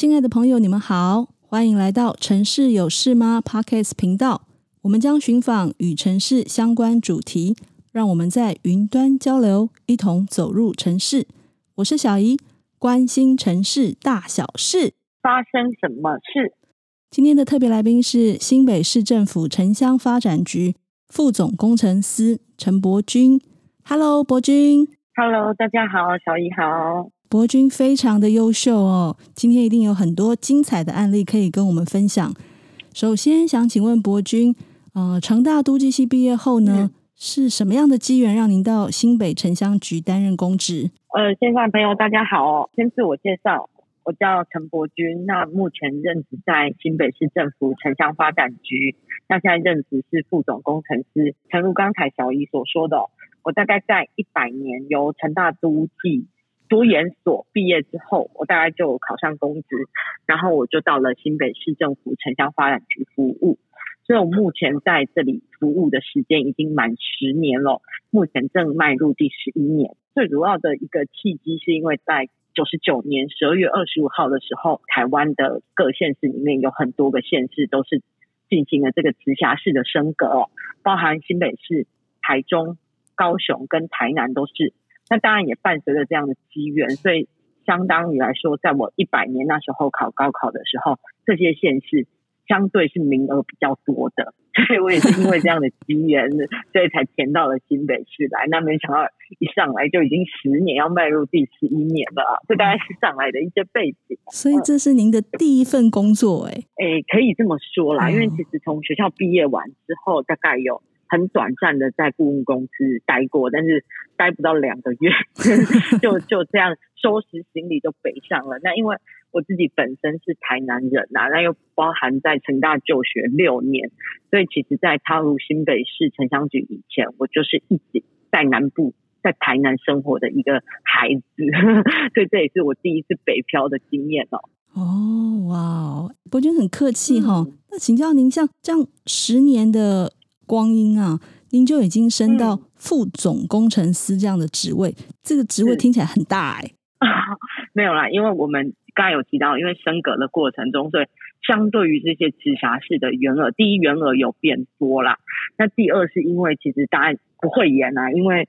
亲爱的朋友，你们好，欢迎来到《城市有事吗》Podcast 频道。我们将寻访与城市相关主题，让我们在云端交流，一同走入城市。我是小怡，关心城市大小事，发生什么事？今天的特别来宾是新北市政府城乡发展局副总工程师陈伯君。Hello，柏君。Hello，大家好，小怡好。柏君非常的优秀哦，今天一定有很多精彩的案例可以跟我们分享。首先想请问博君，呃，成大都计系毕业后呢，嗯、是什么样的机缘让您到新北城乡局担任公职？呃，线上朋友大家好，先自我介绍，我叫陈博君，那目前任职在新北市政府城乡发展局，那现在任职是副总工程师。诚如刚才小姨所说的。我大概在一百年由成大都计读研所毕业之后，我大概就考上公职，然后我就到了新北市政府城乡发展局服务。所以我目前在这里服务的时间已经满十年了，目前正迈入第十一年。最主要的一个契机是因为在九十九年十二月二十五号的时候，台湾的各县市里面有很多个县市都是进行了这个直辖市的升格哦，包含新北市、台中。高雄跟台南都是，那当然也伴随着这样的机缘，所以相当于来说，在我一百年那时候考高考的时候，这些县市相对是名额比较多的，所以我也是因为这样的机缘，所以才填到了新北市来。那没想到一上来就已经十年要迈入第十一年了，这大概是上来的一些背景。所以这是您的第一份工作，欸，哎，哎，可以这么说啦，因为其实从学校毕业完之后，大概有。很短暂的在顾问公司待过，但是待不到两个月，就就这样收拾行李就北上了。那因为我自己本身是台南人呐、啊，那又包含在成大就学六年，所以其实，在踏入新北市城乡局以前，我就是一直在南部，在台南生活的一个孩子，所以这也是我第一次北漂的经验哦。哦，哇，伯君很客气哈、哦。嗯、那请教您，像这样十年的。光阴啊，您就已经升到副总工程师这样的职位，嗯、这个职位听起来很大哎、欸。没有啦，因为我们刚才有提到，因为升格的过程中，所以相对于这些直辖市的员额，第一员额有变多啦。那第二是因为其实大家不会演啊，因为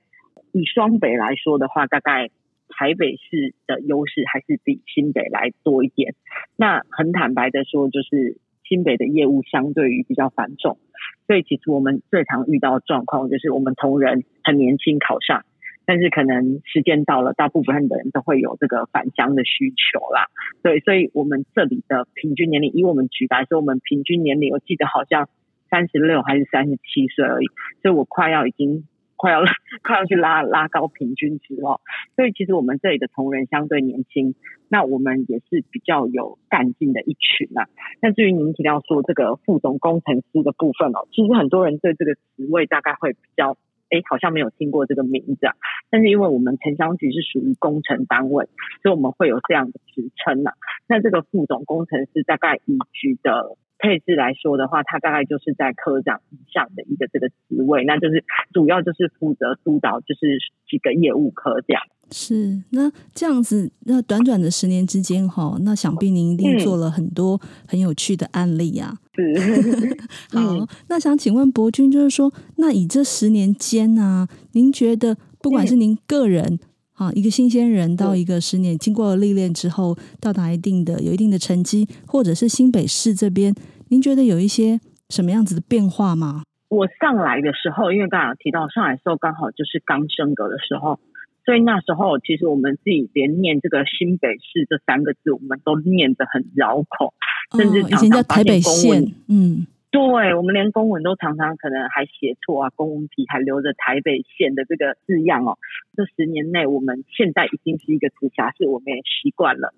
以双北来说的话，大概台北市的优势还是比新北来多一点。那很坦白的说，就是新北的业务相对于比较繁重。所以其实我们最常遇到的状况就是，我们同仁很年轻考上，但是可能时间到了，大部分的人都会有这个返乡的需求啦。对，所以我们这里的平均年龄，以我们举来说，我们平均年龄我记得好像三十六还是三十七岁而已，所以我快要已经。快要 快要去拉拉高平均值哦，所以其实我们这里的同仁相对年轻，那我们也是比较有干劲的一群呐、啊。那至于您提到说这个副总工程师的部分哦，其实很多人对这个职位大概会比较哎，好像没有听过这个名字啊。但是因为我们城乡局是属于工程单位，所以我们会有这样的职称呐。那这个副总工程师大概以局的。配置来说的话，他大概就是在科长以上的一个这个职位，那就是主要就是负责督导，就是几个业务科这样。是，那这样子，那短短的十年之间，哈，那想必您一定做了很多很有趣的案例呀、啊。是，好，那想请问博君，就是说，那以这十年间呢、啊，您觉得不管是您个人，哈，一个新鲜人到一个十年经过了历练之后，到达一定的有一定的成绩，或者是新北市这边。您觉得有一些什么样子的变化吗？我上来的时候，因为刚刚提到上来的时候刚好就是刚升格的时候，所以那时候其实我们自己连念这个新北市这三个字，我们都念得很绕口，甚至常常发现公文，嗯，对，我们连公文都常常可能还写错啊，公文皮还留着台北县的这个字样哦。这十年内，我们现在已经是一个直辖市，我们也习惯了。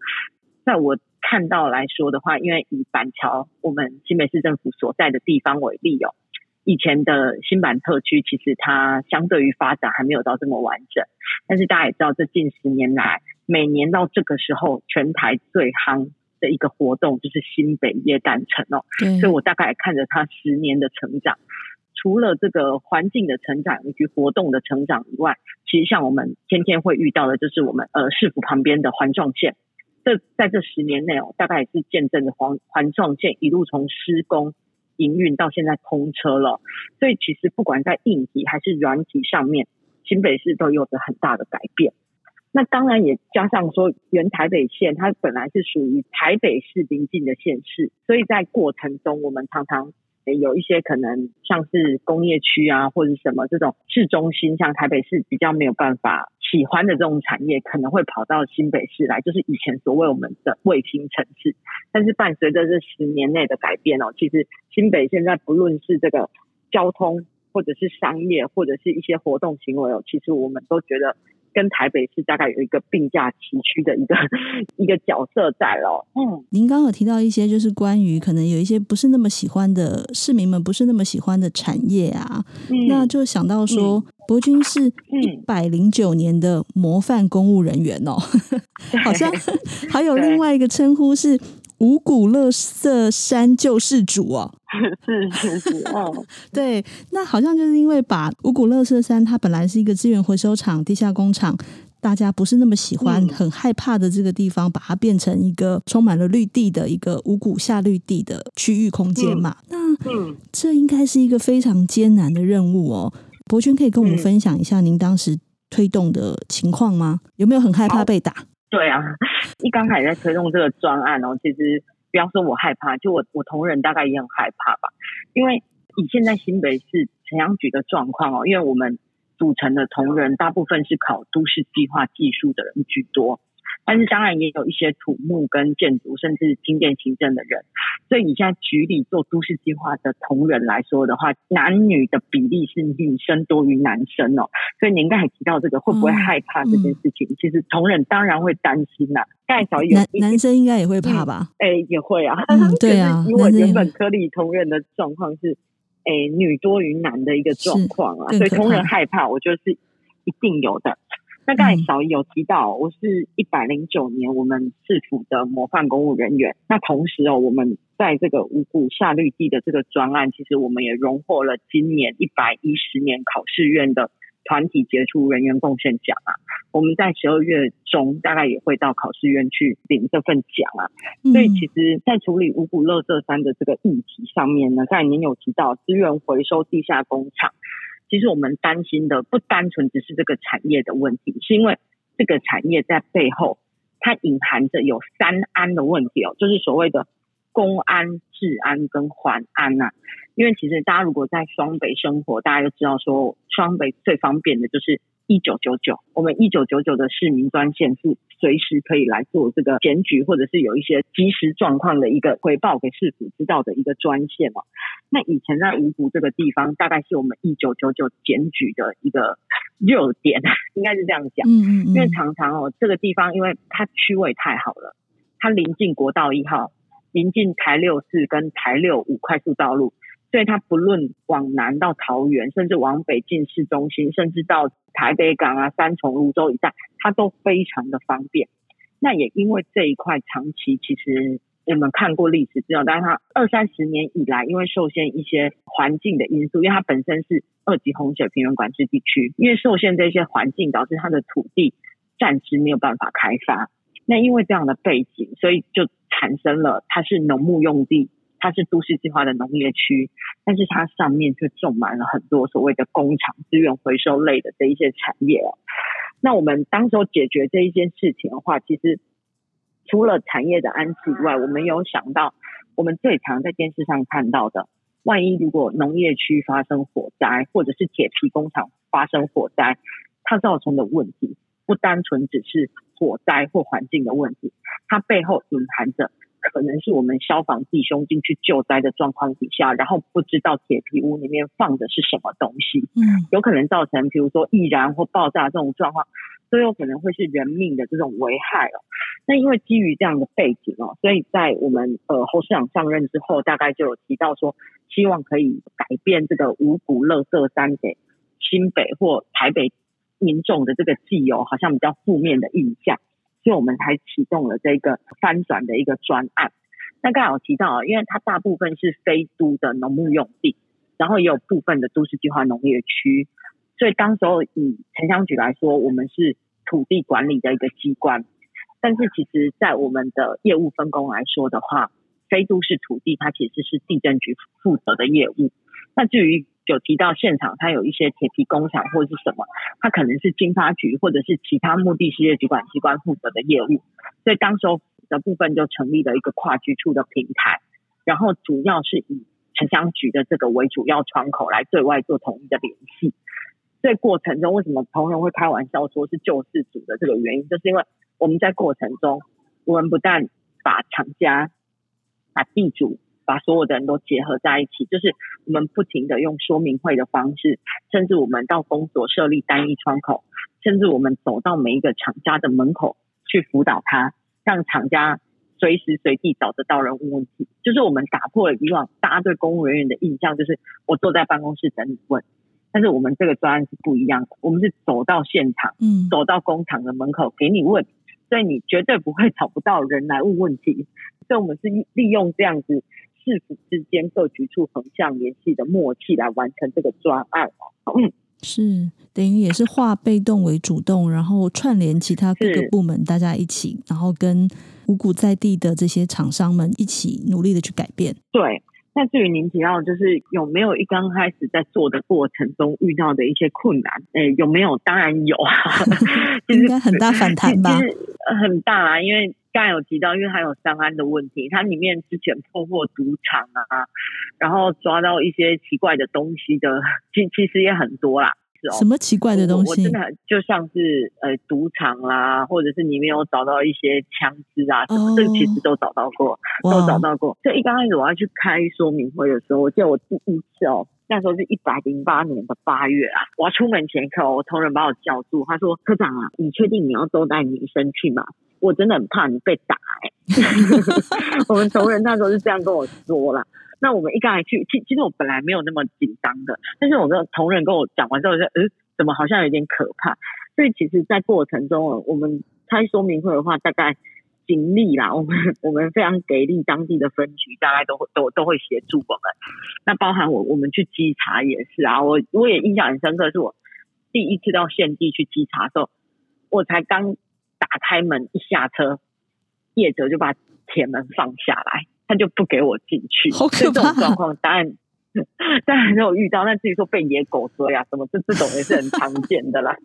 在我看到来说的话，因为以板桥我们新北市政府所在的地方为例哦，以前的新板特区其实它相对于发展还没有到这么完整，但是大家也知道，这近十年来，每年到这个时候，全台最夯的一个活动就是新北耶诞城哦，所以我大概看着它十年的成长，除了这个环境的成长以及活动的成长以外，其实像我们天天会遇到的，就是我们呃市府旁边的环状线。这在这十年内哦，大概也是见证着环环状线一路从施工营运到现在通车了。所以其实不管在硬体还是软体上面，新北市都有着很大的改变。那当然也加上说，原台北县它本来是属于台北市邻近的县市，所以在过程中我们常常。有一些可能像是工业区啊，或者什么这种市中心，像台北市比较没有办法喜欢的这种产业，可能会跑到新北市来，就是以前所谓我们的卫星城市。但是伴随着这十年内的改变哦，其实新北现在不论是这个交通，或者是商业，或者是一些活动行为哦，其实我们都觉得。跟台北市大概有一个并驾齐驱的一个一个角色在咯。嗯，您刚刚有提到一些，就是关于可能有一些不是那么喜欢的市民们不是那么喜欢的产业啊，嗯、那就想到说，嗯、柏君是一百零九年的模范公务人员哦，嗯、好像还有另外一个称呼是。五谷乐色山救世主哦，是是是哦，对，那好像就是因为把五谷乐色山，它本来是一个资源回收厂、地下工厂，大家不是那么喜欢、嗯、很害怕的这个地方，把它变成一个充满了绿地的一个五谷下绿地的区域空间嘛。嗯、那嗯，这应该是一个非常艰难的任务哦。博君可以跟我们分享一下您当时推动的情况吗？有没有很害怕被打？对啊，一刚才在推动这个专案哦，其实不要说我害怕，就我我同仁大概也很害怕吧，因为以现在新北市城乡局的状况哦，因为我们组成的同仁大部分是考都市计划技术的人居多。但是当然也有一些土木跟建筑，甚至经建行政的人。所以你现在局里做都市计划的同仁来说的话，男女的比例是女生多于男生哦。所以您刚才提到这个会不会害怕这件事情？其实同仁当然会担心呐、啊。刚才小易有男男生应该也会怕吧？哎、嗯欸，也会啊。嗯、对啊。因为原本科里同仁的状况是，哎、欸，女多于男的一个状况啊，所以同仁害怕，我觉得是一定有的。那刚才小姨有提到，我是一百零九年我们市府的模范公务人员。那同时哦，我们在这个五股夏绿地的这个专案，其实我们也荣获了今年一百一十年考试院的团体杰出人员贡献奖啊。我们在十二月中大概也会到考试院去领这份奖啊。所以其实，在处理五股乐色山的这个议题上面呢，刚才您有提到资源回收地下工厂。其实我们担心的不单纯只是这个产业的问题，是因为这个产业在背后它隐含着有三安的问题哦，就是所谓的公安、治安跟环安呐。因为其实大家如果在双北生活，大家就知道说双北最方便的就是。一九九九，我们一九九九的市民专线是随时可以来做这个检举，或者是有一些即时状况的一个回报给市府知道的一个专线哦。那以前在五股这个地方，大概是我们一九九九检举的一个热点，应该是这样讲。嗯嗯嗯。因为常常哦，这个地方因为它区位太好了，它临近国道一号，临近台六四跟台六五快速道路。所以它不论往南到桃园，甚至往北进市中心，甚至到台北港啊、三重、芦洲一带，它都非常的方便。那也因为这一块长期，其实我们看过历史资料，但是它二三十年以来，因为受限一些环境的因素，因为它本身是二级洪水平原管制地区，因为受限这些环境，导致它的土地暂时没有办法开发。那因为这样的背景，所以就产生了它是农牧用地。它是都市计划的农业区，但是它上面却种满了很多所谓的工厂、资源回收类的这一些产业哦。那我们当时候解决这一件事情的话，其实除了产业的安置以外，我们有想到我们最常在电视上看到的，万一如果农业区发生火灾，或者是铁皮工厂发生火灾，它造成的问题不单纯只是火灾或环境的问题，它背后隐含着。可能是我们消防弟兄进去救灾的状况底下，然后不知道铁皮屋里面放的是什么东西，嗯，有可能造成比如说易燃或爆炸这种状况，都有可能会是人命的这种危害哦。那因为基于这样的背景哦，所以在我们呃侯市长上任之后，大概就有提到说，希望可以改变这个五谷垃圾山给新北或台北民众的这个既有好像比较负面的印象。所以我们才启动了这个翻转的一个专案。那刚好提到啊，因为它大部分是非都的农牧用地，然后也有部分的都市计划农业区。所以当时候以城乡局来说，我们是土地管理的一个机关。但是其实，在我们的业务分工来说的话，非都市土地它其实是地政局负责的业务。那至于有提到现场，它有一些铁皮工厂或者是什么，它可能是经发局或者是其他目的事业主管机关负责的业务。所以当时候的部分就成立了一个跨局处的平台，然后主要是以城乡局的这个为主要窗口来对外做统一的联系。这过程中，为什么同仁会开玩笑说是救世主的这个原因，就是因为我们在过程中，我们不但把厂家、把地主、把所有的人都结合在一起，就是我们不停的用说明会的方式，甚至我们到公所设立单一窗口，甚至我们走到每一个厂家的门口去辅导他，让厂家随时随地找得到人问问题。就是我们打破了以往大家对公务人员的印象，就是我坐在办公室等你问。但是我们这个专案是不一样的，我们是走到现场，嗯，走到工厂的门口给你问，所以你绝对不会找不到人来问问题。所以我们是利用这样子市府之间各局处横向联系的默契来完成这个专案。嗯，是等于也是化被动为主动，然后串联其他各个部门，大家一起，然后跟五谷在地的这些厂商们一起努力的去改变。对。那至于您提到，就是有没有一刚开始在做的过程中遇到的一些困难？诶，有没有？当然有啊，应该很大反弹吧？很大啊，因为刚才有提到，因为它有三安的问题，它里面之前破获赌场啊，然后抓到一些奇怪的东西的，其其实也很多啦。什么奇怪的东西？我真的很就像是呃赌场啦，或者是你没有找到一些枪支啊什么，哦、这个其实都找到过，都找到过。所以一刚开始我要去开说明会的时候，我记得我第一次哦，那时候是一百零八年的八月啊，我要出门前一刻，我同仁把我叫住，他说：“科长啊，你确定你要都带女生去吗？我真的很怕你被打、欸。”我们同仁那时候是这样跟我说了。那我们一刚才去，其其实我本来没有那么紧张的，但是我的同仁跟我讲完之后，说，呃，怎么好像有点可怕？所以其实，在过程中，我们开说明会的话，大概尽力啦，我们我们非常给力，当地的分局大概都会都都会协助我们。那包含我我们去稽查也是啊，我我也印象很深刻，是我第一次到现地去稽查的时候，我才刚打开门一下车，业者就把铁门放下来。他就不给我进去，好可怕。这种状况当然 当然没有遇到，但至于说被野狗追啊什么，这这种也是很常见的啦。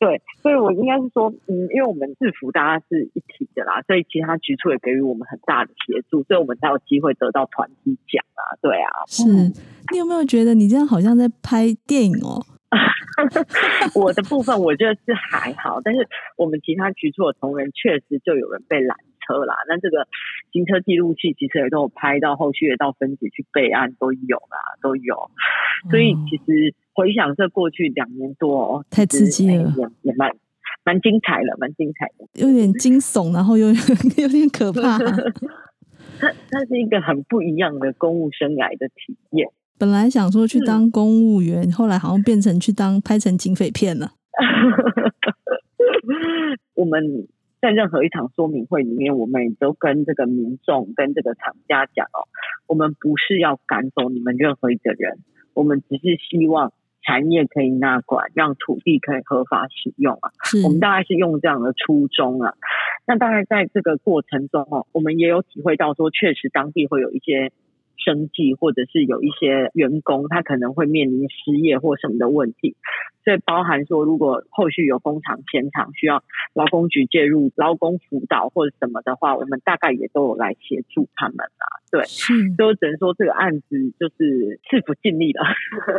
对，所以我应该是说，嗯，因为我们制服大家是一体的啦，所以其他局处也给予我们很大的协助，所以我们才有机会得到团体奖啊。对啊，是你有没有觉得你这样好像在拍电影哦？我的部分我觉得是还好，但是我们其他局处的同仁确实就有人被拦车啦。那这个行车记录器其实也都有拍到，后续也到分局去备案都有啦，都有。所以其实回想这过去两年多，哦，太刺激了，也也蛮蛮精彩的，蛮精彩的，有点 惊悚，然后又有 点可怕。它它是一个很不一样的公务生涯的体验。本来想说去当公务员，嗯、后来好像变成去当拍成警匪片了。我们在任何一场说明会里面，我们也都跟这个民众、跟这个厂家讲哦，我们不是要赶走你们任何一个人，我们只是希望产业可以纳管，让土地可以合法使用啊。我们大概是用这样的初衷啊。那大概在这个过程中哦，我们也有体会到说，确实当地会有一些。生计，或者是有一些员工，他可能会面临失业或什么的问题，所以包含说，如果后续有工厂现场需要劳工局介入、劳工辅导或者什么的话，我们大概也都有来协助他们啊。对，嗯、所以只能说这个案子就是是不尽力了，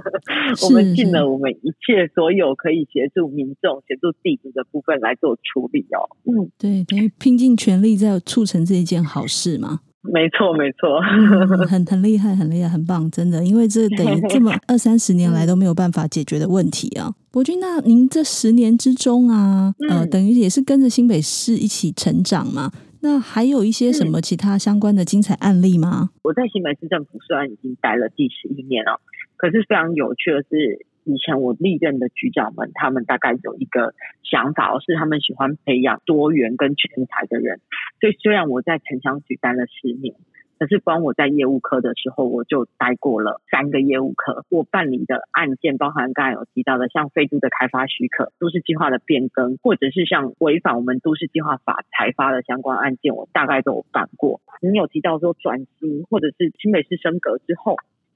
我们尽了我们一切所有可以协助民众、协助地主的部分来做处理哦。嗯，对，等于拼尽全力在促成这一件好事嘛。没错，没错，嗯、很很厉害，很厉害，很棒，真的，因为这等于这么 二三十年来都没有办法解决的问题啊。伯君，那您这十年之中啊，呃，等于也是跟着新北市一起成长嘛？那还有一些什么其他相关的精彩案例吗？我在新北市政府虽然已经待了第十一年了，可是非常有趣的是。以前我历任的局长们，他们大概有一个想法，是他们喜欢培养多元跟全才的人。所以虽然我在城乡局待了十年，可是光我在业务科的时候，我就待过了三个业务科。我办理的案件，包含刚才有提到的，像非都的开发许可、都市计划的变更，或者是像违反我们都市计划法裁发的相关案件，我大概都有办过。你有提到说转型，或者是新北市升格之后。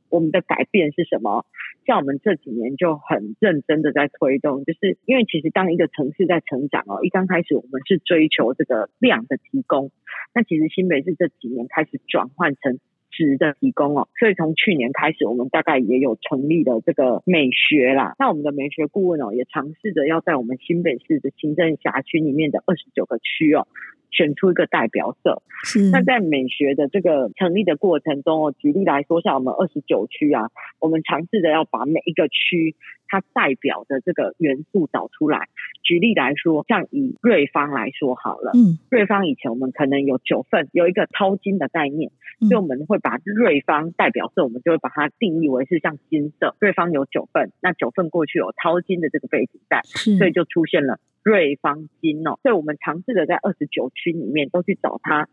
我们的改变是什么？像我们这几年就很认真的在推动，就是因为其实当一个城市在成长哦，一刚开始我们是追求这个量的提供，那其实新北市这几年开始转换成质的提供哦，所以从去年开始，我们大概也有成立了这个美学啦。那我们的美学顾问哦，也尝试着要在我们新北市的行政辖区里面的二十九个区哦。选出一个代表色，那在美学的这个成立的过程中哦，举例来说，像我们二十九区啊，我们尝试着要把每一个区它代表的这个元素找出来。举例来说，像以瑞芳来说好了，嗯，瑞芳以前我们可能有九份，有一个淘金的概念，所以我们会把瑞芳代表色，我们就会把它定义为是像金色。瑞芳有九份，那九份过去有淘金的这个背景在，所以就出现了。瑞芳金哦，所以我们尝试着在二十九区里面都去找它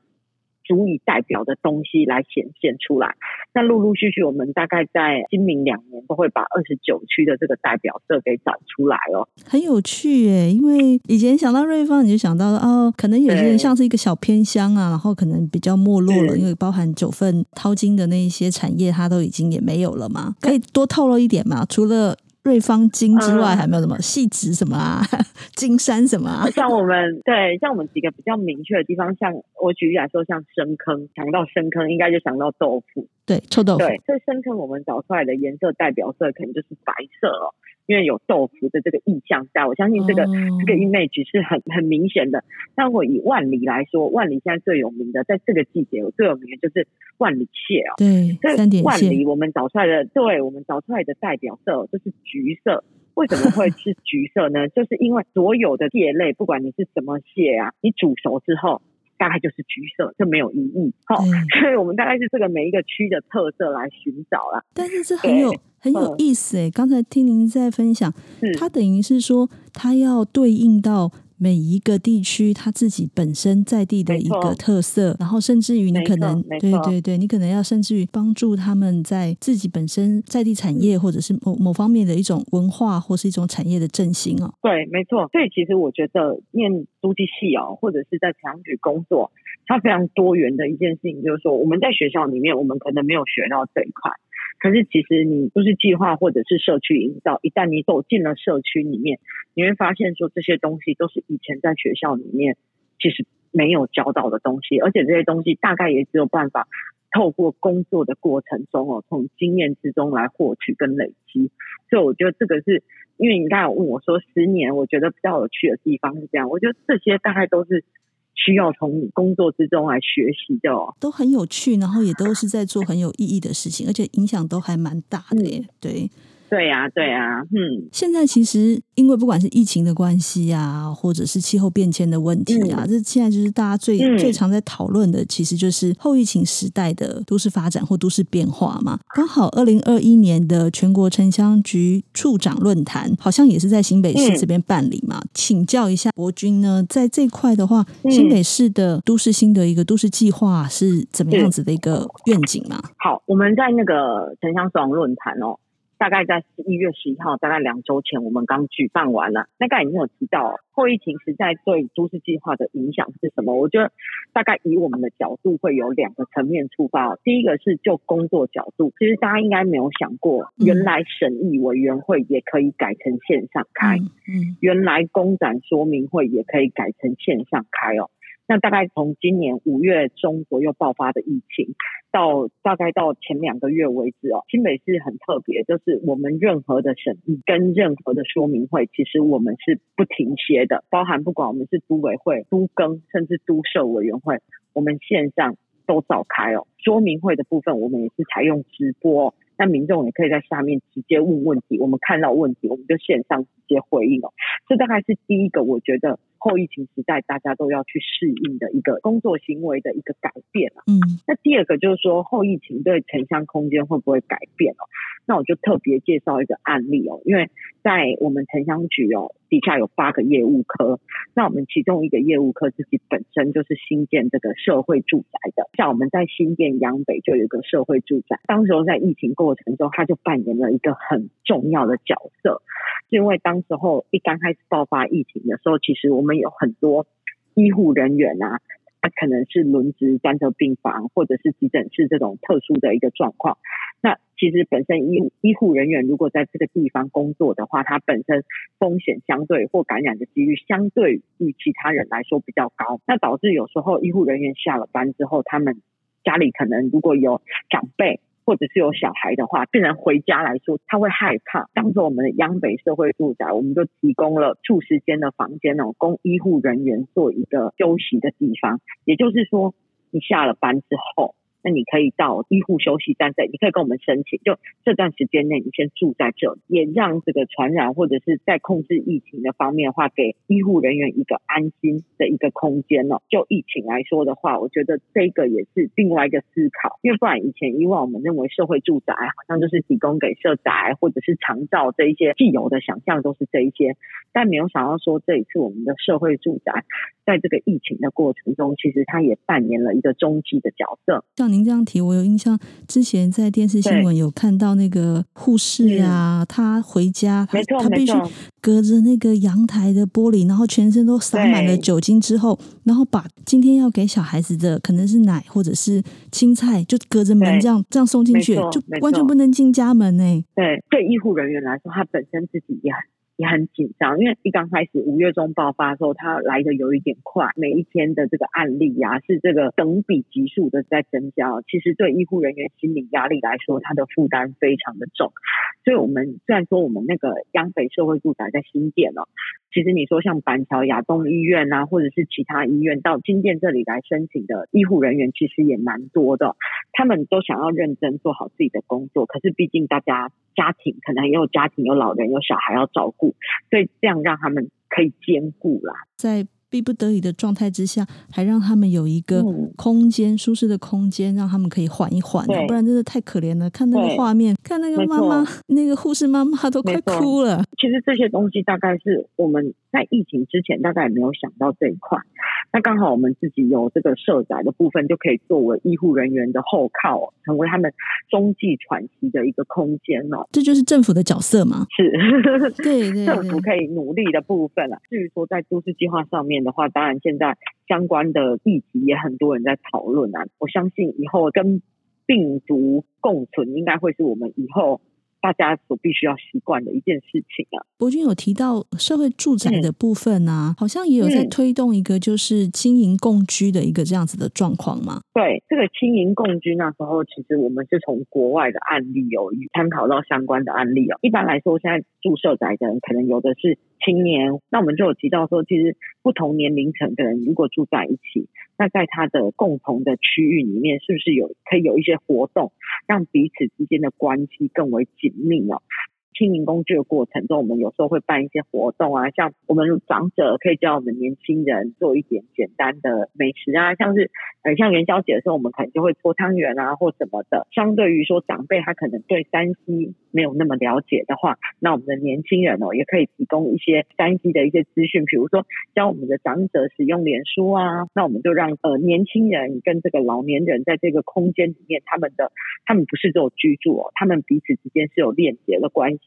足以代表的东西来显现出来。那陆陆续续，我们大概在今明两年都会把二十九区的这个代表色给找出来哦。很有趣耶，因为以前想到瑞芳，你就想到哦，可能有些人像是一个小偏乡啊，然后可能比较没落了，因为包含九份淘金的那一些产业，它都已经也没有了嘛。可以多透露一点嘛？除了瑞芳金之外，还没有什么汐止什么啊，金山什么啊？像我们对，像我们几个比较明确的地方，像我举例来说，像深坑，想到深坑，应该就想到豆腐，对，臭豆腐。对，所以深坑我们找出来的颜色代表色，可能就是白色哦。因为有豆腐的这个意象在，我相信这个、oh. 这个 image 是很很明显的。但我以万里来说，万里现在最有名的，在这个季节，我最有名的就是万里蟹哦。对，三点蟹。万里我们找出来的，对我们找出来的代表色就是橘色。为什么会是橘色呢？就是因为所有的蟹类，不管你是什么蟹啊，你煮熟之后。大概就是橘色，这没有异义。好，所以我们大概是这个每一个区的特色来寻找啦。但是这很有很有意思诶，刚才听您在分享，它等于是说，它要对应到。每一个地区，它自己本身在地的一个特色，然后甚至于你可能，对对对，你可能要甚至于帮助他们在自己本身在地产业，或者是某某方面的一种文化，或是一种产业的振兴哦。对，没错。所以其实我觉得念都计系哦，或者是在产局工作，它非常多元的一件事情，就是说我们在学校里面，我们可能没有学到这一块。可是，其实你都是计划或者是社区营造，一旦你走进了社区里面，你会发现说这些东西都是以前在学校里面其实没有教到的东西，而且这些东西大概也只有办法透过工作的过程中哦，从经验之中来获取跟累积。所以我觉得这个是因为你刚才问我说十年，我觉得比较有趣的地方是这样，我觉得这些大概都是。需要从工作之中来学习的哦，都很有趣，然后也都是在做很有意义的事情，而且影响都还蛮大的耶，对。对呀、啊，对呀、啊，嗯，现在其实因为不管是疫情的关系啊，或者是气候变迁的问题啊，嗯、这现在就是大家最、嗯、最常在讨论的，其实就是后疫情时代的都市发展或都市变化嘛。刚好二零二一年的全国城乡局处长论坛，好像也是在新北市这边办理嘛。嗯、请教一下博君呢，在这块的话，新北市的都市新的一个都市计划是怎么样子的一个愿景嘛？好，我们在那个城乡所长论坛哦。大概在十一月十一号，大概两周前，我们刚举办完了。那刚才已经有提到，后疫情时代对都市计划的影响是什么？我觉得大概以我们的角度会有两个层面出发。第一个是就工作角度，其实大家应该没有想过，原来审议委员会也可以改成线上开，嗯，原来公展说明会也可以改成线上开哦。那大概从今年五月中左右爆发的疫情，到大概到前两个月为止哦，新北市很特别，就是我们任何的审议跟任何的说明会，其实我们是不停歇的，包含不管我们是都委会、都更，甚至都社委员会，我们线上都召开哦。说明会的部分，我们也是采用直播，那民众也可以在下面直接问问题，我们看到问题，我们就线上直接回应哦。这大概是第一个，我觉得。后疫情时代大家都要去适应的一个工作行为的一个改变啊。嗯，那第二个就是说后疫情对城乡空间会不会改变哦？那我就特别介绍一个案例哦，因为在我们城乡局哦底下有八个业务科，那我们其中一个业务科自己本身就是新建这个社会住宅的，像我们在新建阳北就有一个社会住宅，当时候在疫情过程中，他就扮演了一个很重要的角色，是因为当时候一刚开始爆发疫情的时候，其实我们有很多医护人员啊。他可能是轮值专责病房，或者是急诊室这种特殊的一个状况。那其实本身医医护人员如果在这个地方工作的话，他本身风险相对或感染的几率相对于其他人来说比较高。那导致有时候医护人员下了班之后，他们家里可能如果有长辈。或者是有小孩的话，病人回家来说，他会害怕。当时我们的央北社会住宅，我们就提供了住十间的房间哦，供医护人员做一个休息的地方。也就是说，你下了班之后。那你可以到医护休息站这里，你可以跟我们申请，就这段时间内你先住在这里，也让这个传染或者是在控制疫情的方面的话，给医护人员一个安心的一个空间哦。就疫情来说的话，我觉得这个也是另外一个思考，因为不然以前以往我们认为社会住宅好像就是提供给社宅或者是长照这一些既有的想象都是这一些，但没有想到说这一次我们的社会住宅在这个疫情的过程中，其实它也扮演了一个中继的角色。您这样提，我有印象，之前在电视新闻有看到那个护士啊，她回家，她她必须隔着那个阳台的玻璃，然后全身都洒满了酒精之后，然后把今天要给小孩子的可能是奶或者是青菜，就隔着门这样这样送进去，就完全不能进家门呢。对，对医护人员来说，他本身自己也很。也很紧张，因为一刚开始五月中爆发的时候，它来的有一点快，每一天的这个案例呀、啊，是这个等比级数的在增加。其实对医护人员心理压力来说，他的负担非常的重。所以，我们虽然说我们那个央北社会住宅在新店哦，其实你说像板桥亚东医院啊，或者是其他医院到新店这里来申请的医护人员，其实也蛮多的。他们都想要认真做好自己的工作，可是毕竟大家家庭可能也有家庭，有老人，有小孩要照顾，所以这样让他们可以兼顾啦。在逼不得已的状态之下，还让他们有一个空间、嗯、舒适的空间，让他们可以缓一缓，不然真的太可怜了。看那个画面，看那个妈妈，那个护士妈妈都快哭了。其实这些东西大概是我们在疫情之前大概也没有想到这一块。那刚好我们自己有这个社宅的部分，就可以作为医护人员的后靠，成为他们中继喘息的一个空间哦。这就是政府的角色嘛？是，对，对，对，政府可以努力的部分了。至于说在都市计划上面的话，当然现在相关的议题也很多人在讨论啊。我相信以后跟病毒共存，应该会是我们以后。大家所必须要习惯的一件事情啊。博君有提到社会住宅的部分啊，嗯、好像也有在推动一个就是经营共居的一个这样子的状况嘛。对，这个经营共居那时候，其实我们是从国外的案例有参考到相关的案例哦。一般来说，现在住社宅的人可能有的是青年，那我们就有提到说，其实不同年龄层的人如果住在一起。那在他的共同的区域里面，是不是有可以有一些活动，让彼此之间的关系更为紧密哦？清明工具的过程中，我们有时候会办一些活动啊，像我们长者可以教我们年轻人做一点简单的美食啊，像是呃像元宵节的时候，我们可能就会搓汤圆啊或什么的。相对于说长辈他可能对山西没有那么了解的话，那我们的年轻人哦也可以提供一些山西的一些资讯，比如说教我们的长者使用脸书啊，那我们就让呃年轻人跟这个老年人在这个空间里面，他们的他们不是只有居住哦，他们彼此之间是有链接的关系。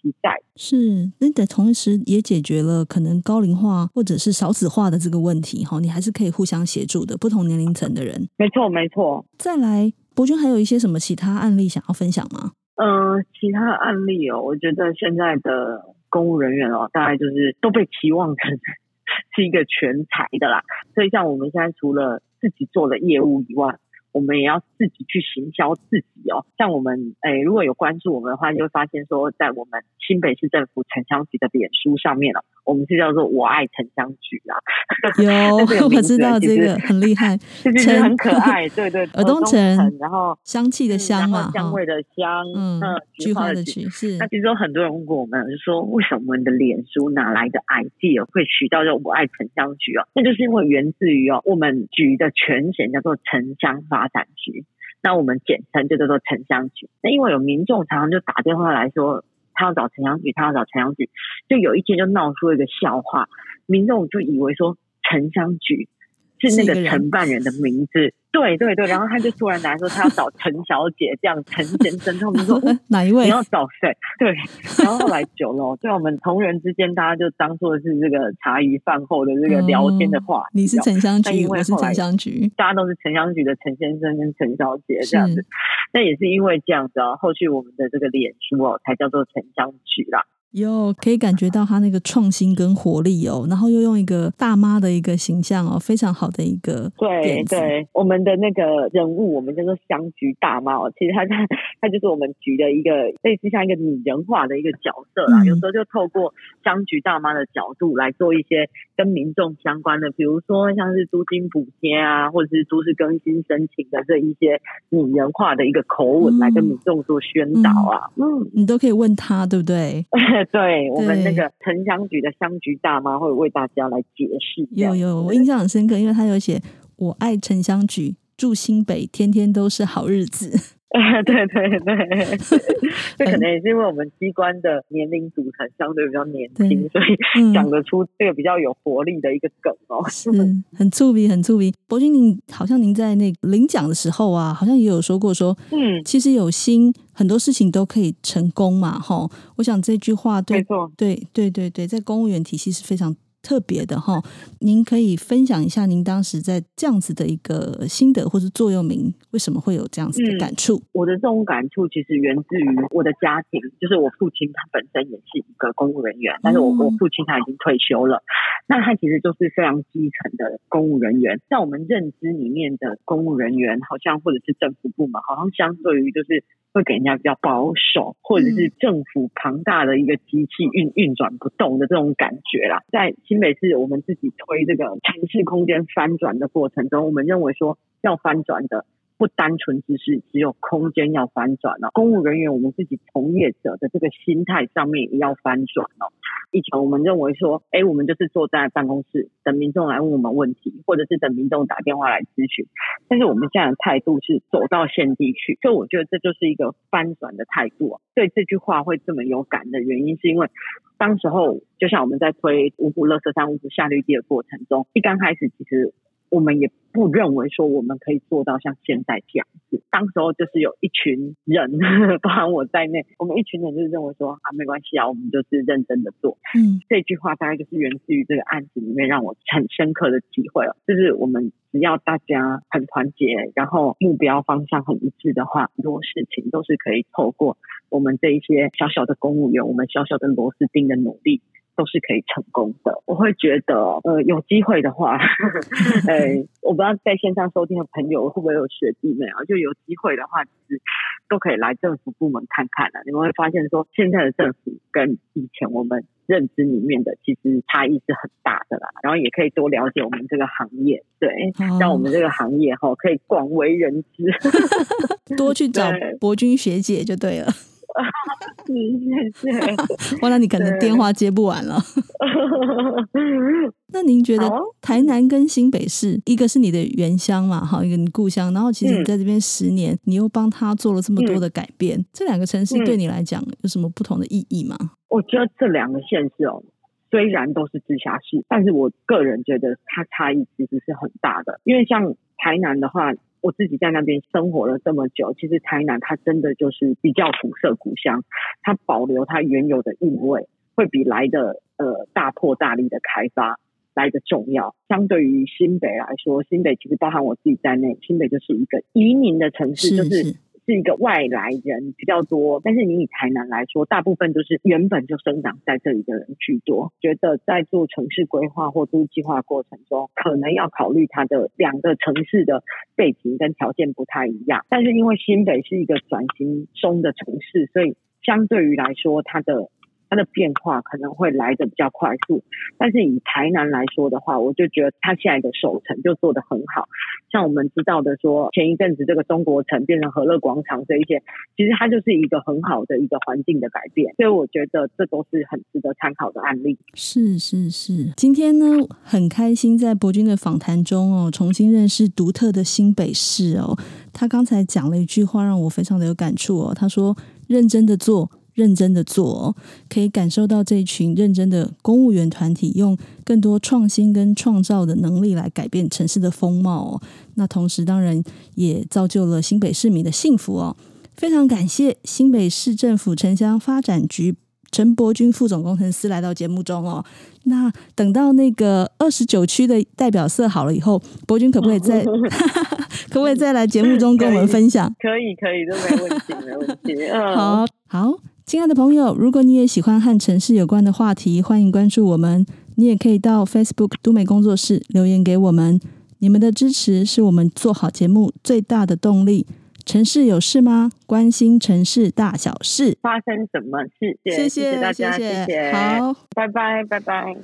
是，那的同时也解决了可能高龄化或者是少子化的这个问题哈，你还是可以互相协助的，不同年龄层的人。没错，没错。再来，博君还有一些什么其他案例想要分享吗？嗯、呃，其他案例哦，我觉得现在的公务人员哦，大概就是都被期望成是一个全才的啦，所以像我们现在除了自己做的业务以外。我们也要自己去行销自己哦。像我们诶，如果有关注我们的话，就会发现说，在我们新北市政府城乡局的脸书上面哦，我们是叫做我爱城乡局啊。有，我知道这个很厉害，就是很可爱，对对。尔东城，然后香气的香嘛，香味的香，嗯，菊花的菊是。那其实有很多人问过我们，就说为什么我们的脸书哪来的 idea 会取到叫我爱城乡局哦？那就是因为源自于哦，我们局的全衔叫做城乡发展局。那我们简称就叫做城乡局。那因为有民众常常就打电话来说，他要找城乡局，他要找城乡局，就有一天就闹出了一个笑话，民众就以为说城乡局是那个承办人的名字。对对对，然后他就突然来说他要找陈小姐，这样陈先生，他们说 哪一位？你要找谁？对，然后后来久了，对我们同仁之间，大家就当做是这个茶余饭后的这个聊天的话。你是城乡局，我是城乡局，大家都是城乡局的陈先生跟陈小姐这样子。那也是因为这样子啊，后续我们的这个脸书哦，才叫做城乡局啦。有可以感觉到他那个创新跟活力哦，然后又用一个大妈的一个形象哦，非常好的一个对对，我们的那个人物，我们叫做香菊大妈哦，其实他他他就是我们局的一个类似像一个拟人化的一个角色啦，嗯、有时候就透过香菊大妈的角度来做一些跟民众相关的，比如说像是租金补贴啊，或者是都市更新申请的这一些拟人化的一个口吻来跟民众做宣导啊，嗯，嗯，你都可以问他，对不对？对，我们那个城乡局的乡局大妈会为大家来解释。有有，我印象很深刻，因为他有写“我爱城乡局，住新北，天天都是好日子。” 啊，对对对，这可能也是因为我们机关的年龄组成相对比较年轻，所以 讲得出这个比较有活力的一个梗哦。是，很触笔，很触笔。伯君，您好像您在那领奖的时候啊，好像也有说过说，嗯，其实有心，很多事情都可以成功嘛，哈。我想这句话对，没错，对对对对，在公务员体系是非常。特别的哈，您可以分享一下您当时在这样子的一个心得或是座右铭，为什么会有这样子的感触？嗯，我的这种感触其实源自于我的家庭，就是我父亲他本身也是一个公务人员，但是我我父亲他已经退休了，那他其实就是非常基层的公务人员，在我们认知里面的公务人员，好像或者是政府部门，好像相对于就是。会给人家比较保守，或者是政府庞大的一个机器运运转不动的这种感觉啦。在新北市，我们自己推这个城市空间翻转的过程中，我们认为说要翻转的。不单纯只是只有空间要翻转了，公务人员我们自己从业者的这个心态上面也要翻转了。以前我们认为说，哎，我们就是坐在办公室等民众来问我们问题，或者是等民众打电话来咨询。但是我们现在的态度是走到现地去，所以我觉得这就是一个翻转的态度。对这句话会这么有感的原因，是因为当时候就像我们在推五股垃圾山、五股夏绿地的过程中，一刚开始其实。我们也不认为说我们可以做到像现在这样子。当时候就是有一群人，包含我在内，我们一群人就是认为说啊，没关系啊，我们就是认真的做。嗯，这句话大概就是源自于这个案子里面让我很深刻的体会了，就是我们只要大家很团结，然后目标方向很一致的话，很多事情都是可以透过我们这一些小小的公务员，我们小小的螺丝钉的努力。都是可以成功的。我会觉得，呃，有机会的话，呃，我不知道在线上收听的朋友会不会有学弟妹啊？就有机会的话，其实都可以来政府部门看看啊。你们会发现说，现在的政府跟以前我们认知里面的其实差异是很大的啦。然后也可以多了解我们这个行业，对，让我们这个行业哈可以广为人知，多去找博君学姐就对了。谢谢。哇，那你可能电话接不完了。那您觉得台南跟新北市，一个是你的原乡嘛，哈，一个你故乡，然后其实你在这边十年，嗯、你又帮他做了这么多的改变，嗯、这两个城市对你来讲有什么不同的意义吗？我觉得这两个县市哦，虽然都是直辖市，但是我个人觉得它差异其实是很大的，因为像台南的话。我自己在那边生活了这么久，其实台南它真的就是比较古色古香，它保留它原有的韵味，会比来的呃大破大立的开发来的重要。相对于新北来说，新北其实包含我自己在内，新北就是一个移民的城市，是是就是。是一个外来人比较多，但是你以台南来说，大部分都是原本就生长在这里的人居多。觉得在做城市规划或都市计划过程中，可能要考虑它的两个城市的背景跟条件不太一样。但是因为新北是一个转型中的城市，所以相对于来说，它的它的变化可能会来得比较快速。但是以台南来说的话，我就觉得它现在的守城就做得很好。像我们知道的说，前一阵子这个中国城变成和乐广场这一些，其实它就是一个很好的一个环境的改变。所以我觉得这都是很值得参考的案例。是是是，今天呢很开心在博君的访谈中哦，重新认识独特的新北市哦。他刚才讲了一句话，让我非常的有感触哦。他说：“认真的做，认真的做哦，可以感受到这一群认真的公务员团体，用更多创新跟创造的能力来改变城市的风貌哦。那同时，当然也造就了新北市民的幸福哦。非常感谢新北市政府城乡发展局。”陈博君副总工程师来到节目中哦，那等到那个二十九区的代表色好了以后，博君可不可以再 可不可以再来节目中跟我们分享？可以，可以，都没问题，没问题。嗯，好好，亲爱的朋友，如果你也喜欢和城市有关的话题，欢迎关注我们。你也可以到 Facebook 都美工作室留言给我们，你们的支持是我们做好节目最大的动力。城市有事吗？关心城市大小事，发生什么事？谢谢，谢谢大家，谢谢，好，拜拜，拜拜。